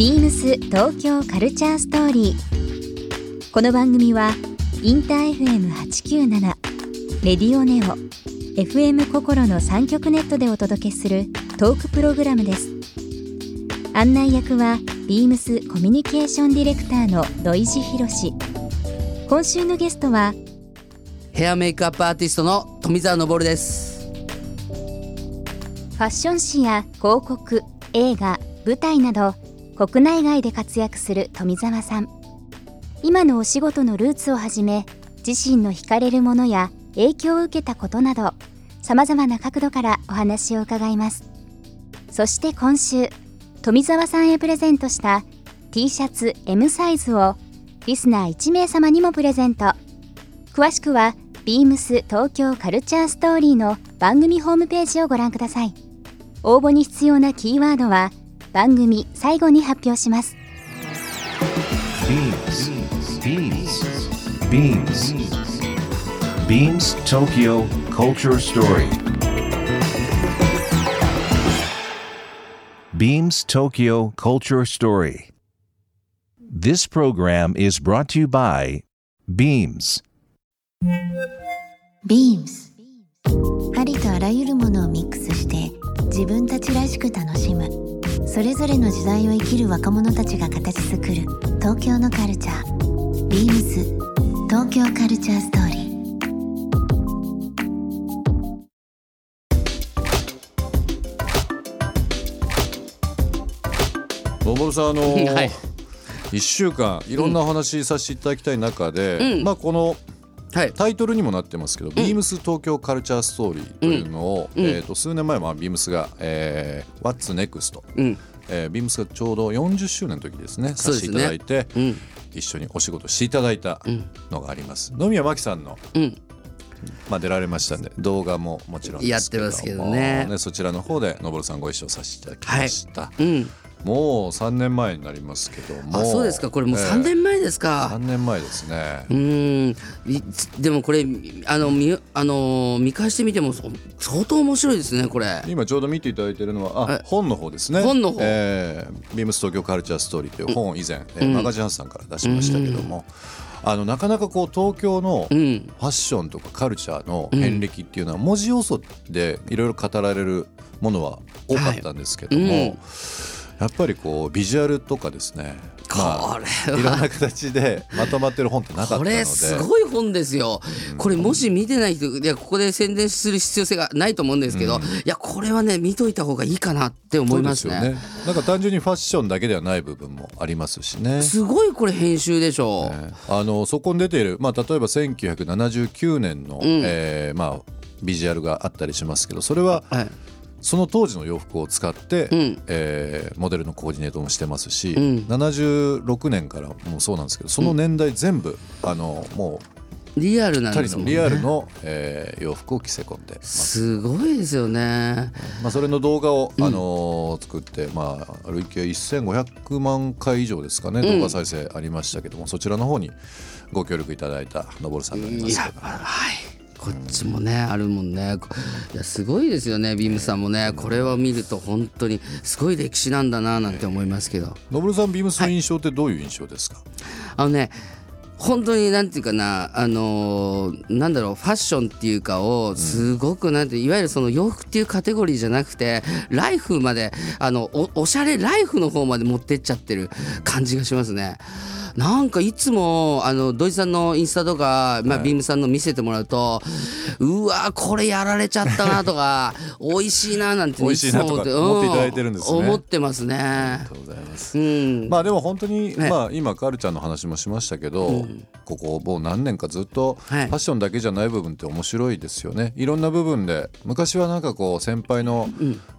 ビームス東京カルチャーストーリー。この番組はインター FM897 レディオネオ FM 心の三極ネットでお届けするトークプログラムです。案内役はビームスコミュニケーションディレクターの土井博志。今週のゲストはヘアメイクアップアーティストの富澤昇ですファッション誌や広告、映画、舞台など国内外で活躍する富澤さん。今のお仕事のルーツをはじめ自身の惹かれるものや影響を受けたことなどさまざまな角度からお話を伺います。そして今週富澤さんへプレゼントした T シャツ M サイズをリスナー1名様にもプレゼント。詳しくはビームス東京カルチャーストーリーの番組ホームページをご覧ください。応募に必要なキーワードは番組最後に発表します Beams. Beams. Beams. Beams Tokyo Culture Story. Beams Tokyo Culture Story. This program is brought to you by Beams. Beams ありとあらゆるものをミックスして自分たちらしく楽しむそれぞれの時代を生きる若者たちが形作る東京のカルチャー。Beams 東京カルチャーストーリー。ボボルさんあのー はい。1週間いろんなお話しさせていただきたい中で、うん。まあこのはい。タイトルにもなってますけど、ビームス東京カルチャーストーリーというのを、うん。えー、と数年前もビームスが、えー、What's Next、うん。えー、ビームスがちょうど40周年の時ですねさせていただいて、うん。一緒にお仕事していただいたん。のがあります、野宮真紀さんの、うん。まあ、出られましたんで動画ももちろんやってますけどね。そちらの方でのぼるさんご一緒させていただきました、うんもう3年前になりますけどもあそうですか。これもう3年前ですか、3年前ですね。うーん。いでもこれあの見あの見返してみてもそ相当面白いですねこれ。今ちょうど見ていただいているのはあはい本の方ですね。本の方。えービームス東京カルチャーストーリーという本を以前、えーマガジンハウスさんから出しましたけども、あのなかなかこう東京のフうん。ァッションとかカルチャーの遍歴っていうのは文字要素でいろいろ語られるものは多かったんですけども、はいうんやっぱりこうビジュアルとかですねまあこれはいろんな形でまとまってる本ってなかったのでこれすごい本ですよ。これもし見てない人いやここで宣伝する必要性がないと思うんですけど、いやこれはね見といた方がいいかなって思いますね。ねなんか単純にファッションだけではない部分もありますしね。すごいこれ編集でしょう。ねあのそこに出ている、まあ、例えば1979年の、えーまあ、ビジュアルがあったりしますけどそれははい。その当時の洋服を使って、んえーモデルのコーディネートもしてますし、ん76年からもそうなんですけどその年代全部、あのもうリアルなん2ですもんね。リアルの、えー洋服を着せ込んでます。すごいですよね。まあ、それの動画を、あのー作って、まあ、累計1500万回以上ですかね、動画再生ありましたけどもそちらの方にご協力いただいたのぼるさんになりますけどはい。こっちもねあるもんね。こいやすごいですよねビームさんもね。これを見ると本当にすごい歴史なんだななんて思いますけど。のぼるさんビームスの印象ってどういう印象ですか、あのね本当になんていうかなあのーなんだろうファッションっていうかをすごくなんていわゆるその洋服っていうカテゴリーじゃなくてライフまであのおおしゃれライフの方まで持ってっちゃってる感じがしますね。なんかいつもあの土井さんのインスタとか、まあ、ビームさんの見せてもらうと、うわこれやられちゃったなとか 美味しいななんて美味しいなとか思っていただいてるんですね。思ってますね。ありが。とうございます。うん、まあでも本当に、はい。まあ、今カルちゃんの話もしましたけど、ここもう何年かずっとフはい。ァッションだけじゃない部分って面白いですよね。いろんな部分で昔はなんかこう先輩の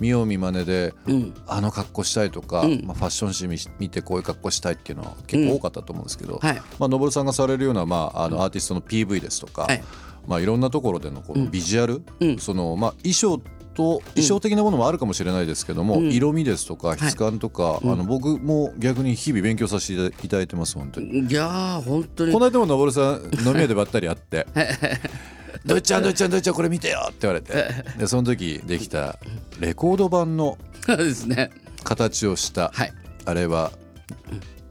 見よう見まねで、ん。あの格好したいとか、ん。まあ、ファッション誌見見てこういう格好したいっていうのは結構多かったと思うんですけど、はい。まあ、のぼるさんがされるような、まあ、あのアーティストの PV ですとか、はい。まあ、いろんなところでのこのビジュアル、うん。そのまあ、衣装と衣装的なものもあるかもしれないですけども、うん。色味ですとか質感とか、あの僕も逆に日々勉強させていただいてます本当に。いやー本当に。この間ものぼるさん飲み屋でばったり会って「どいちゃんどいちゃんどいちゃんこれ見てよ」って言われて。でその時できたレコード版のそうですね。形をした、はい。あれは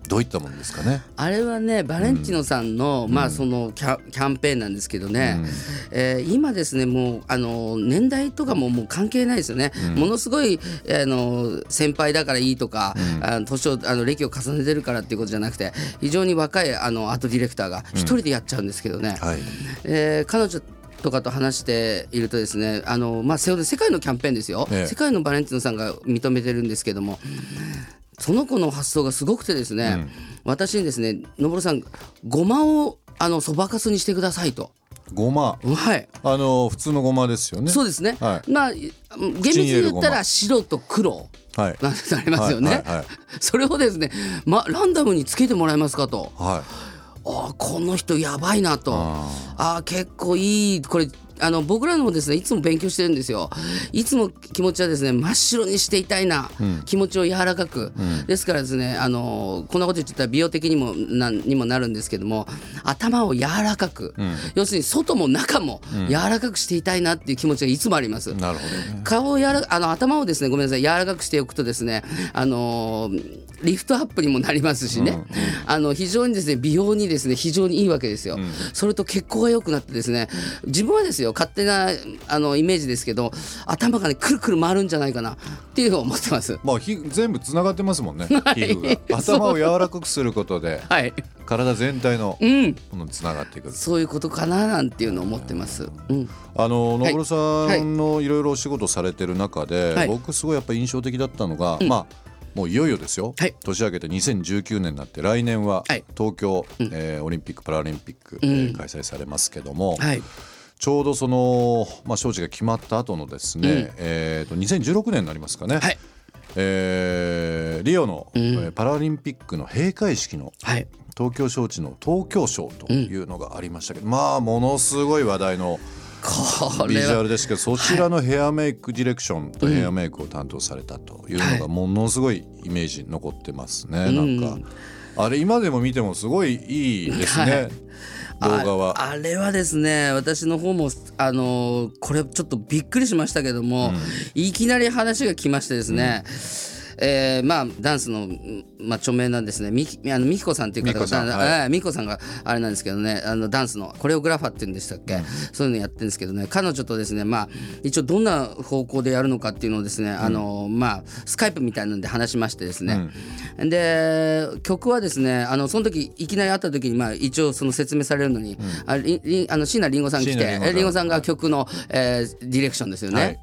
どういったものですかね？あれはねバレンティノさんの、まあそのキャキャンペーンなんですけどね、えー今ですねもうあの年代とかももう関係ないですよね、ものすごいあの先輩だからいいとか、あの年をあの歴を重ねてるからっていうことじゃなくて非常に若いあのアートディレクターが一人でやっちゃうんですけどね、はい。えー彼女とかと話しているとですねあの、まあ、世世界のキャンペーンですよ、ええ。世界のバレンティノさんが認めてるんですけどもその子の発想がすごくてですね、私にですね「のぼるさんごまをあのそばかすにしてください」と。ごま。はい。あの普通のごまですよね。そうですね、はい。まあ厳密に言ったら白と黒。はい。なんてなりますよね、それをですね、ま、ランダムにつけてもらえますかと。はいああこの人やばいなと。あああ結構いいこれあの僕らのもですねいつも勉強してるんですよ。いつも気持ちはですね真っ白にしていたいな、気持ちを柔らかく、ですからですねあのこんなこと言ってたら美容的にもなにもなるんですけども頭を柔らかく、要するに外も中も柔らかくしていたいなっていう気持ちがいつもあります。なるほどね。顔をやらあの頭をですねごめんなさい柔らかくしておくとですねあのーリフトアップにもなりますしね、あの非常にですね美容にですね非常にいいわけですよ、それと血行が良くなってですね自分はですよ。勝手なあのイメージですけど頭がねくるくる回るんじゃないかな。っていうのを思ってます。まあひ全部つながってますもんね。皮膚が。頭を柔らかくすることで はい。体全体のうん。ものにつながってく。るそういうことかななんていうのを思ってます、うん、あのはい。野村さんのいろいろお仕事されてる中で、はい。僕すごいやっぱ印象的だったのが、まあもういよいよですよ、はい。年明けて2019年になって来年ははい。東京、えーオリンピック・パラリンピック、えー開催されますけども、はいちょうどその、まあ、招致が決まった後のですね、えー、と2016年になりますかね、はい。えーリオの、えーパラリンピックの閉会式のはい。東京招致の東京賞というのがありましたけど、まあものすごい話題のビジュアルですけどそちらのヘアメイクディレクションとヘアメイクを担当されたというのがものすごいイメージに残ってますね、なんかあれ今でも見てもすごいいいですね、動画は。ああれはですね私の方もあのこれちょっとびっくりしましたけども、いきなり話が来ましてですね、えーまあダンスの、うんまあ、著名なんですね。みきあのみきこさんっていう方がみきこさんがあれなんですけどね。あのダンスのコレオグラファーっていうんでしたっけ、そういうのやってるんですけどね。彼女とですねまあ一応どんな方向でやるのかっていうのをですね、あのまあスカイプみたいなので話しましてですね、で曲はですねあのその時いきなり会った時にまあ一応その説明されるのに、ありりあの椎名林檎さん来て林檎さんが曲の、えーディレクションですよね。はい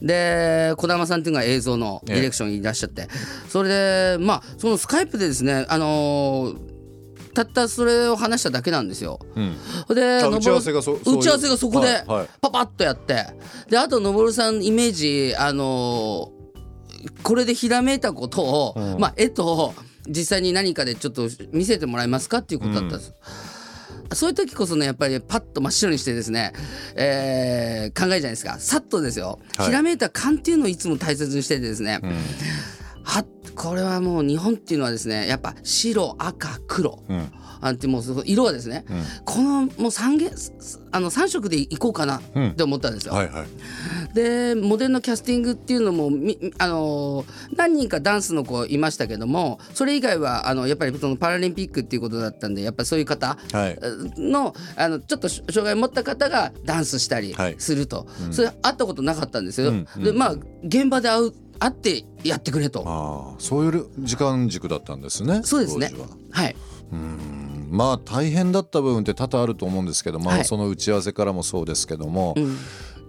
で児玉さんっていうのが映像のディレクションにいらっしゃって、それでまあそのスカイプでですねあのーたったそれを話しただけなんですよ。うん。で打ち合わせがそ打ち合わせがそこではいはい。パパッとやって。であとのぼるさんイメージあのーこれでひらめいたことを、うん。まあ絵と実際に何かでちょっと見せてもらえますかっていうことだったんです。そういう時こそねやっぱりパッと真っ白にしてですね、えー考えるじゃないですか。さっとですよ、はい。ひらめいた感っていうのをいつも大切にしててですね、うん。はこれはもう日本っていうのはですねやっぱ白赤黒、うん。あってもう色はですね、うん。このもう三元あの三色でいこうかなうん。って思ったんですよ。はいはい。でモデルのキャスティングっていうのもみあのー何人かダンスの子いましたけどもそれ以外はあのやっぱりそのパラリンピックっていうことだったんでやっぱりそういう方はい。のあのちょっと障害を持った方がダンスしたりはい。すると、それ会ったことなかったんですよ。うん。うん。でまあ現場で会う会ってやってくれと。ああそういう時間軸だったんですねそうですね。は。はい。うん。まあ大変だった部分って多々あると思うんですけど、まあ、はい。その打ち合わせからもそうですけども、ん。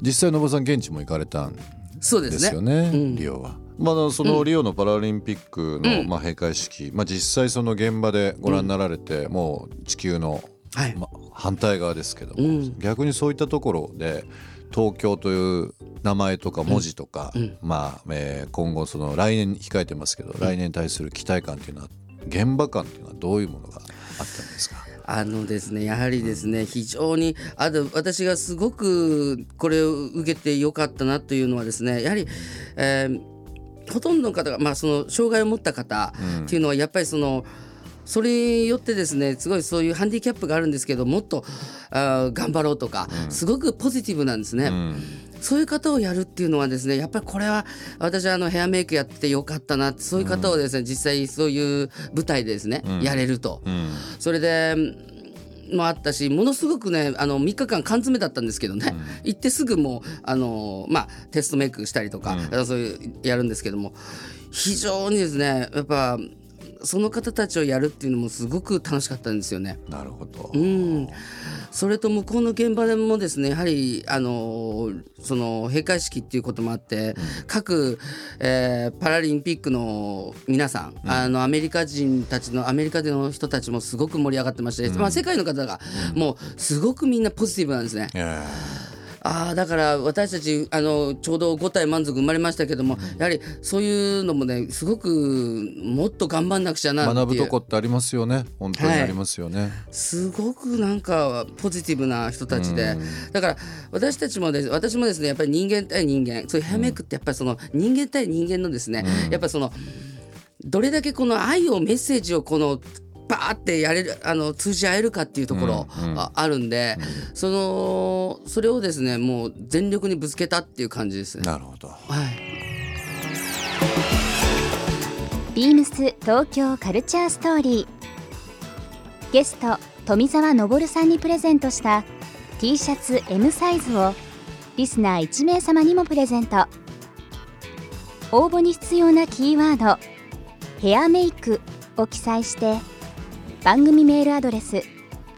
実際のぼさん現地も行かれたんそうでね。ですすよね。うんリオは。まあ、そのリオのパラリンピックの、まあ、閉会式、まあ、実際その現場でご覧になられて、もう地球の、はい。まあ、反対側ですけども、うん。逆にそういったところで東京という名前とか文字とか、まあえー今後その来年控えてますけど、来年に対する期待感っていうのは現場感っていうのはどういうものがあったんですか？あのですねやはりですね非常にあと私がすごくこれを受けてよかったなというのはですねやはり、えーほとんどの方が、まあ、その障害を持った方っていうのはやっぱりその。それによってですねすごいそういうハンディキャップがあるんですけどもっとあー頑張ろうとか、すごくポジティブなんですね。うん。そういう方をやるっていうのはですねやっぱりこれは私はあのヘアメイクやってよかったなってそういう方をですね、実際そういう舞台でですね、やれると、それでもあったしものすごくねあの3日間缶詰だったんですけどね、行ってすぐもうあの、まあ、テストメイクしたりとか、そういうやるんですけども非常にですねやっぱその方たちをやるっていうのもすごく楽しかったんですよね。なるほど、うん、それと向こうの現場でもですねやはりあのその閉会式っていうこともあって、各、えーパラリンピックの皆さん、あのアメリカ人たちのアメリカでの人たちもすごく盛り上がってまして、まあ、世界の方がもうすごくみんなポジティブなんですね。あだから私たちあのちょうど5体満足生まれましたけども、やはりそういうのもねすごくもっと頑張んなくちゃな学ぶとこってありますよね。本当にありますよね、すごくなんかポジティブな人たちで、だから私たちもです私もですねやっぱり人間対人間そういうヘアメイクってやっぱりその人間対人間のですね、やっぱりそのどれだけこの愛をメッセージをこのバーってやれるあの通じ合えるかっていうところああるんで、そのそれをですねもう全力にぶつけたっていう感じですね。なるほど。はい。ビームス東京カルチャーストーリー。ゲスト富澤昇さんにプレゼントした T シャツ M サイズをリスナー1名様にもプレゼント。応募に必要なキーワード「ヘアメイク」を記載して番組メールアドレス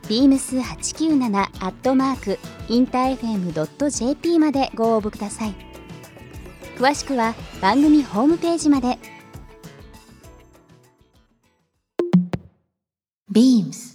beams897 アットマークインター FM.jp までご応募ください。詳しくは番組ホームページまで。ビームス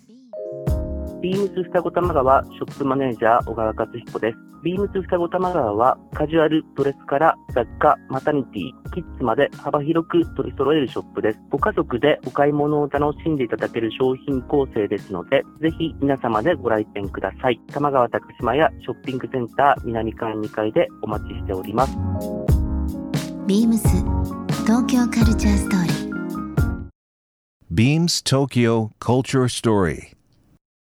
ビームス双子玉川ショップマネージャー小川克彦です。ビームス双子玉川はカジュアルドレスから雑貨、マタニティ、キッズまで幅広く取り揃えるショップです。ご家族でお買い物を楽しんでいただける商品構成ですので、ぜひ皆様でご来店ください。玉川高島屋ショッピングセンター南館2階でお待ちしております。ビームス東京カルチャーストーリー Beams Tokyo Culture Story.